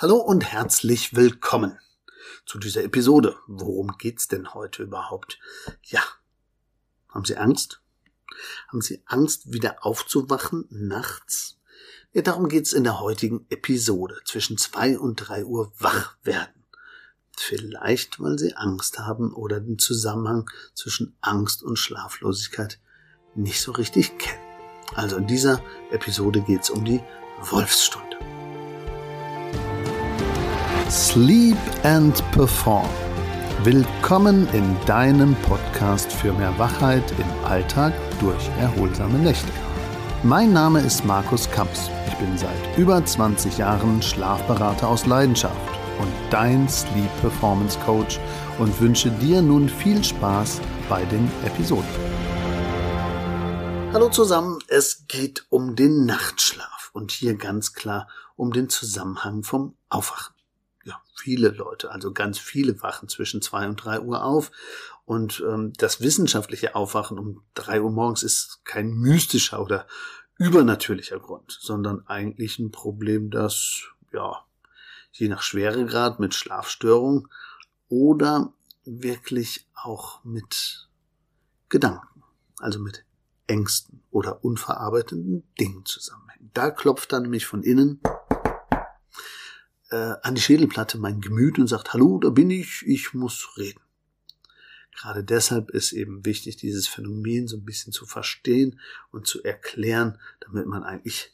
Hallo und herzlich willkommen zu dieser Episode. Worum geht's denn heute überhaupt? Ja, haben Sie Angst? Haben Sie Angst, wieder aufzuwachen nachts? Ja, darum geht's in der heutigen Episode. Zwischen zwei und drei Uhr wach werden. Vielleicht, weil Sie Angst haben oder den Zusammenhang zwischen Angst und Schlaflosigkeit nicht so richtig kennen. Also in dieser Episode geht's um die Wolfsstunde. Sleep and Perform. Willkommen in deinem Podcast für mehr Wachheit im Alltag durch erholsame Nächte. Mein Name ist Markus Kamps. Ich bin seit über 20 Jahren Schlafberater aus Leidenschaft und dein Sleep Performance Coach und wünsche dir nun viel Spaß bei den Episoden. Hallo zusammen, es geht um den Nachtschlaf und hier ganz klar um den Zusammenhang vom Aufwachen viele Leute, also ganz viele wachen zwischen zwei und drei Uhr auf. Und ähm, das wissenschaftliche Aufwachen um drei Uhr morgens ist kein mystischer oder übernatürlicher Grund, sondern eigentlich ein Problem, das, ja, je nach Schweregrad mit Schlafstörung oder wirklich auch mit Gedanken, also mit Ängsten oder unverarbeiteten Dingen zusammenhängt. Da klopft dann nämlich von innen äh, an die Schädelplatte mein Gemüt und sagt, hallo, da bin ich, ich muss reden. Gerade deshalb ist eben wichtig, dieses Phänomen so ein bisschen zu verstehen und zu erklären, damit man eigentlich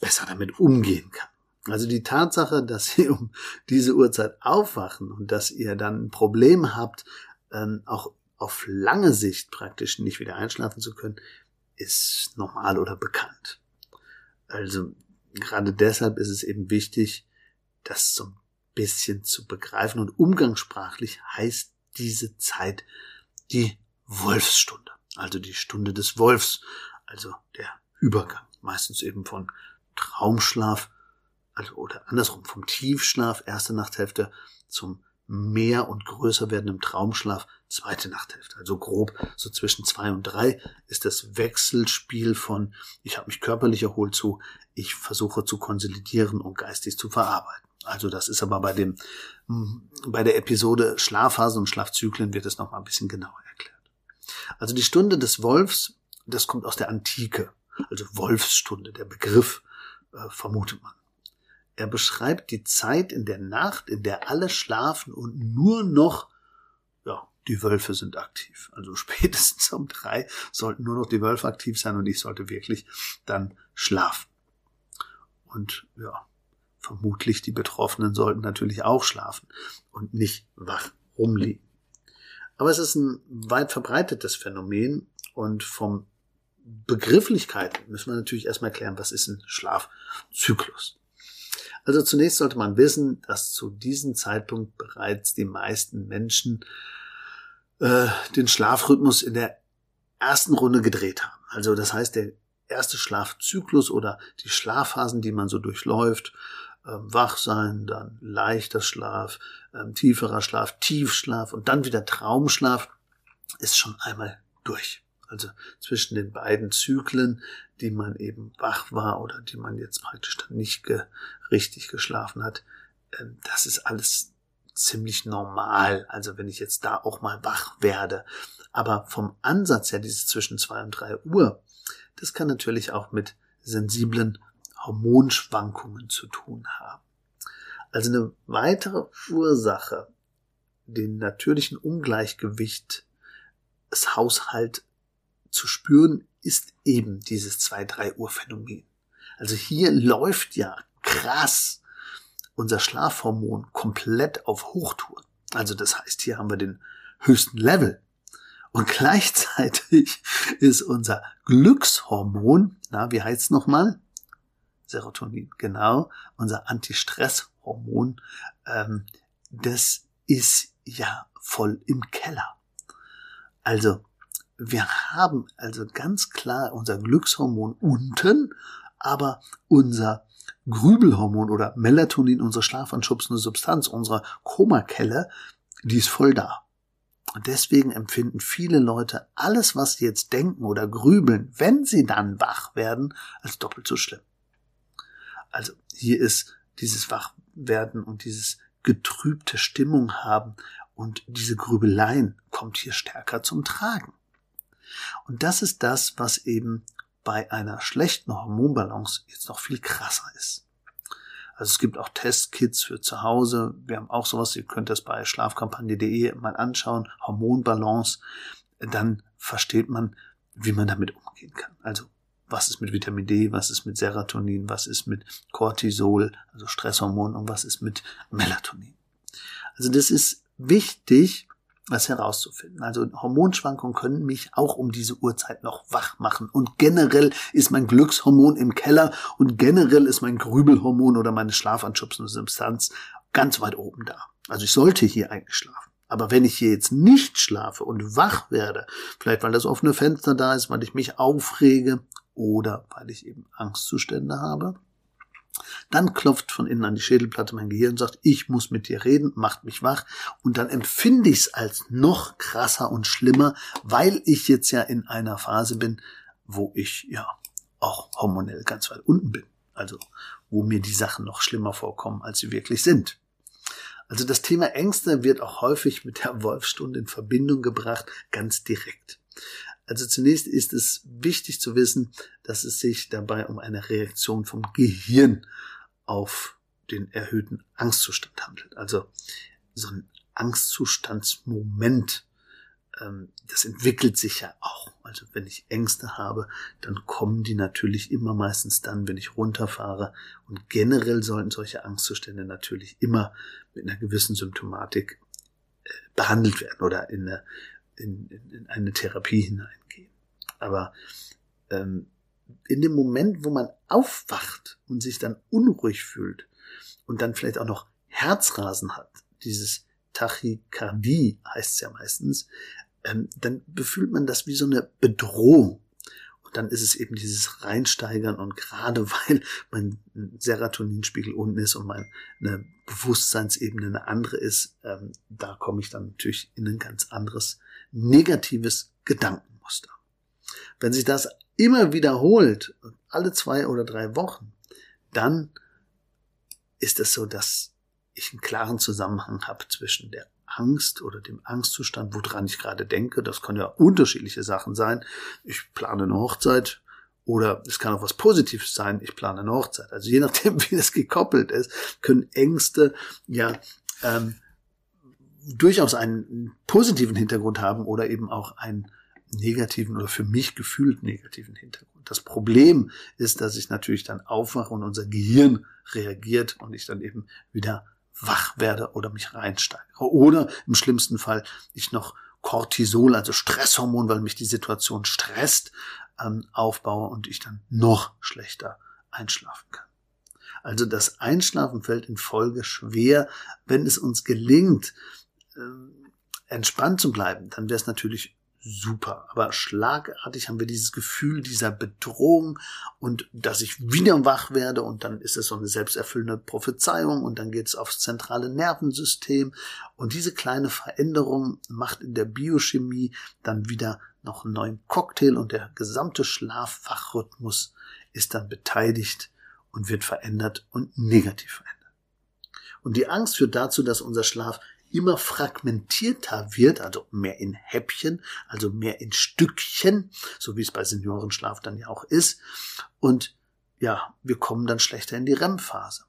besser damit umgehen kann. Also die Tatsache, dass Sie um diese Uhrzeit aufwachen und dass ihr dann ein Problem habt, ähm, auch auf lange Sicht praktisch nicht wieder einschlafen zu können, ist normal oder bekannt. Also gerade deshalb ist es eben wichtig, das so ein bisschen zu begreifen. Und umgangssprachlich heißt diese Zeit die Wolfsstunde, also die Stunde des Wolfs, also der Übergang, meistens eben von Traumschlaf, also oder andersrum vom Tiefschlaf, erste Nachthälfte zum mehr und größer werdenden Traumschlaf, zweite Nachthälfte. Also grob so zwischen zwei und drei ist das Wechselspiel von ich habe mich körperlich erholt zu ich versuche zu konsolidieren und geistig zu verarbeiten. Also das ist aber bei dem, bei der Episode Schlafphasen und Schlafzyklen wird es noch mal ein bisschen genauer erklärt. Also die Stunde des Wolfs, das kommt aus der Antike. Also Wolfsstunde, der Begriff, äh, vermutet man. Er beschreibt die Zeit in der Nacht, in der alle schlafen und nur noch, ja, die Wölfe sind aktiv. Also spätestens um drei sollten nur noch die Wölfe aktiv sein und ich sollte wirklich dann schlafen. Und ja, vermutlich die Betroffenen sollten natürlich auch schlafen und nicht wach rumliegen. Aber es ist ein weit verbreitetes Phänomen und vom Begrifflichkeit müssen wir natürlich erstmal klären, was ist ein Schlafzyklus. Also zunächst sollte man wissen, dass zu diesem Zeitpunkt bereits die meisten Menschen äh, den Schlafrhythmus in der ersten Runde gedreht haben. Also das heißt, der erste Schlafzyklus oder die Schlafphasen, die man so durchläuft, ähm, wach sein, dann leichter Schlaf, ähm, tieferer Schlaf, Tiefschlaf und dann wieder Traumschlaf ist schon einmal durch. Also zwischen den beiden Zyklen, die man eben wach war oder die man jetzt praktisch dann nicht ge richtig geschlafen hat, äh, das ist alles ziemlich normal. Also wenn ich jetzt da auch mal wach werde. Aber vom Ansatz her, dieses zwischen zwei und drei Uhr, das kann natürlich auch mit sensiblen Hormonschwankungen zu tun haben. Also eine weitere Ursache, den natürlichen Ungleichgewicht des Haushalt zu spüren, ist eben dieses 2-3 Uhr Phänomen. Also hier läuft ja krass unser Schlafhormon komplett auf Hochtouren. Also das heißt, hier haben wir den höchsten Level. Und gleichzeitig ist unser Glückshormon, na, wie heißt es nochmal? Serotonin, genau, unser Antistresshormon, ähm, das ist ja voll im Keller. Also, wir haben also ganz klar unser Glückshormon unten, aber unser Grübelhormon oder Melatonin, unsere schlafanschubsende Substanz, unsere Komakelle, die ist voll da. Deswegen empfinden viele Leute alles, was sie jetzt denken oder grübeln, wenn sie dann wach werden, als doppelt so schlimm. Also hier ist dieses Wach, werden und dieses getrübte Stimmung haben und diese Grübeleien kommt hier stärker zum Tragen. Und das ist das, was eben bei einer schlechten Hormonbalance jetzt noch viel krasser ist. Also es gibt auch Testkits für zu Hause. Wir haben auch sowas, ihr könnt das bei schlafkampagne.de mal anschauen, Hormonbalance. Dann versteht man, wie man damit umgehen kann. Also was ist mit Vitamin D, was ist mit Serotonin, was ist mit Cortisol, also Stresshormon und was ist mit Melatonin. Also das ist wichtig, das herauszufinden. Also Hormonschwankungen können mich auch um diese Uhrzeit noch wach machen. Und generell ist mein Glückshormon im Keller und generell ist mein Grübelhormon oder meine schlafanschubsende Substanz ganz weit oben da. Also ich sollte hier eigentlich schlafen. Aber wenn ich hier jetzt nicht schlafe und wach werde, vielleicht weil das offene Fenster da ist, weil ich mich aufrege oder weil ich eben Angstzustände habe, dann klopft von innen an die Schädelplatte mein Gehirn und sagt, ich muss mit dir reden, macht mich wach. Und dann empfinde ich es als noch krasser und schlimmer, weil ich jetzt ja in einer Phase bin, wo ich ja auch hormonell ganz weit unten bin. Also wo mir die Sachen noch schlimmer vorkommen, als sie wirklich sind. Also das Thema Ängste wird auch häufig mit der Wolfstunde in Verbindung gebracht, ganz direkt. Also zunächst ist es wichtig zu wissen, dass es sich dabei um eine Reaktion vom Gehirn auf den erhöhten Angstzustand handelt. Also so ein Angstzustandsmoment, ähm, das entwickelt sich ja auch. Also wenn ich Ängste habe, dann kommen die natürlich immer meistens dann, wenn ich runterfahre. Und generell sollten solche Angstzustände natürlich immer mit einer gewissen Symptomatik äh, behandelt werden oder in eine in, in, in eine Therapie hineingehen. Aber ähm, in dem Moment, wo man aufwacht und sich dann unruhig fühlt und dann vielleicht auch noch Herzrasen hat, dieses Tachykardie heißt es ja meistens, ähm, dann befühlt man das wie so eine Bedrohung dann ist es eben dieses Reinsteigern und gerade weil mein Serotoninspiegel unten ist und meine Bewusstseinsebene eine andere ist, ähm, da komme ich dann natürlich in ein ganz anderes negatives Gedankenmuster. Wenn sich das immer wiederholt, alle zwei oder drei Wochen, dann ist es so, dass ich einen klaren Zusammenhang habe zwischen der Angst oder dem Angstzustand, woran ich gerade denke. Das kann ja unterschiedliche Sachen sein. Ich plane eine Hochzeit oder es kann auch was Positives sein. Ich plane eine Hochzeit. Also je nachdem, wie das gekoppelt ist, können Ängste ja ähm, durchaus einen positiven Hintergrund haben oder eben auch einen negativen oder für mich gefühlt negativen Hintergrund. Das Problem ist, dass ich natürlich dann aufwache und unser Gehirn reagiert und ich dann eben wieder wach werde oder mich reinsteigere. Oder im schlimmsten Fall ich noch Cortisol, also Stresshormon, weil mich die Situation stresst, ähm, aufbaue und ich dann noch schlechter einschlafen kann. Also das Einschlafen fällt in Folge schwer. Wenn es uns gelingt, äh, entspannt zu bleiben, dann wäre es natürlich super. Aber schlagartig haben wir dieses Gefühl dieser Bedrohung und dass ich wieder wach werde und dann ist es so eine selbsterfüllende Prophezeiung und dann geht es aufs zentrale Nervensystem und diese kleine Veränderung macht in der Biochemie dann wieder noch einen neuen Cocktail und der gesamte Schlafwachrhythmus ist dann beteiligt und wird verändert und negativ verändert. Und die Angst führt dazu, dass unser Schlaf immer fragmentierter wird, also mehr in Häppchen, also mehr in Stückchen, so wie es bei Seniorenschlaf dann ja auch ist. Und ja, wir kommen dann schlechter in die REM-Phase.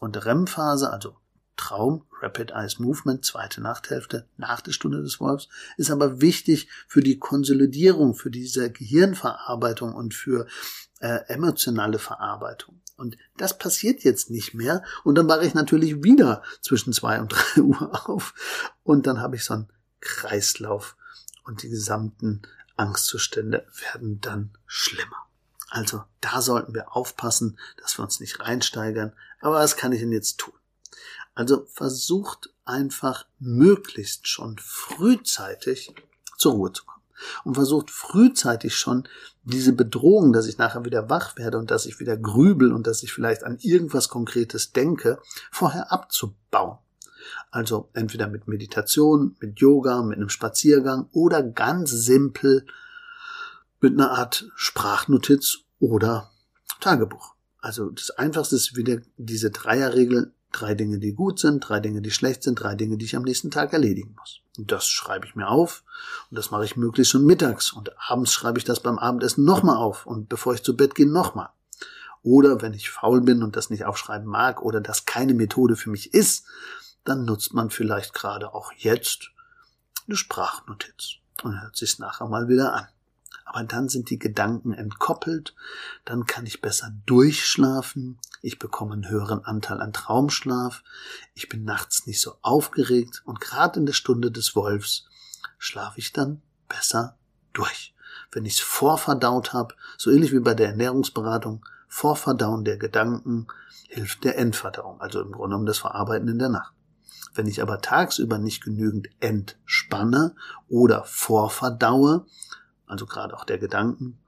Und REM-Phase, also Traum, Rapid Eye Movement, zweite Nachthälfte nach der Stunde des Wolfs, ist aber wichtig für die Konsolidierung, für diese Gehirnverarbeitung und für äh, emotionale Verarbeitung. Und das passiert jetzt nicht mehr. Und dann wache ich natürlich wieder zwischen zwei und drei Uhr auf. Und dann habe ich so einen Kreislauf. Und die gesamten Angstzustände werden dann schlimmer. Also da sollten wir aufpassen, dass wir uns nicht reinsteigern. Aber was kann ich denn jetzt tun? Also versucht einfach möglichst schon frühzeitig zur Ruhe zu kommen und versucht frühzeitig schon diese Bedrohung, dass ich nachher wieder wach werde und dass ich wieder grübel und dass ich vielleicht an irgendwas Konkretes denke, vorher abzubauen. Also entweder mit Meditation, mit Yoga, mit einem Spaziergang oder ganz simpel mit einer Art Sprachnotiz oder Tagebuch. Also das Einfachste ist wieder diese Dreierregel Drei Dinge, die gut sind, drei Dinge, die schlecht sind, drei Dinge, die ich am nächsten Tag erledigen muss. Und das schreibe ich mir auf und das mache ich möglichst schon mittags und abends schreibe ich das beim Abendessen nochmal auf und bevor ich zu Bett gehe nochmal. Oder wenn ich faul bin und das nicht aufschreiben mag oder das keine Methode für mich ist, dann nutzt man vielleicht gerade auch jetzt eine Sprachnotiz und hört sich nachher mal wieder an aber dann sind die Gedanken entkoppelt, dann kann ich besser durchschlafen, ich bekomme einen höheren Anteil an Traumschlaf, ich bin nachts nicht so aufgeregt und gerade in der Stunde des Wolfs schlafe ich dann besser durch. Wenn ich es vorverdaut habe, so ähnlich wie bei der Ernährungsberatung, Vorverdauen der Gedanken hilft der Endverdauung, also im Grunde um das Verarbeiten in der Nacht. Wenn ich aber tagsüber nicht genügend entspanne oder vorverdaue, also gerade auch der Gedanken,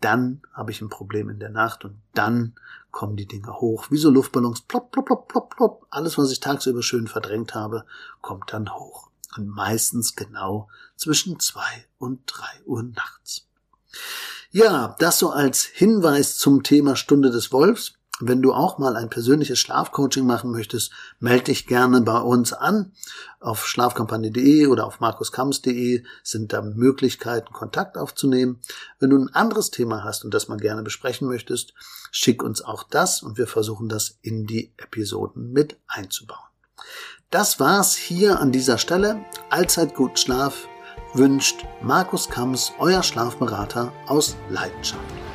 dann habe ich ein Problem in der Nacht und dann kommen die Dinge hoch, wie so Luftballons, plopp, plopp, plopp, plopp, plopp. Alles, was ich tagsüber schön verdrängt habe, kommt dann hoch. Und meistens genau zwischen zwei und drei Uhr nachts. Ja, das so als Hinweis zum Thema Stunde des Wolfs. Wenn du auch mal ein persönliches Schlafcoaching machen möchtest, melde dich gerne bei uns an. Auf schlafkampagne.de oder auf markuskams.de sind da Möglichkeiten, Kontakt aufzunehmen. Wenn du ein anderes Thema hast und das mal gerne besprechen möchtest, schick uns auch das und wir versuchen das in die Episoden mit einzubauen. Das war's hier an dieser Stelle. Allzeit gut Schlaf wünscht Markus Kams, euer Schlafberater aus Leidenschaft.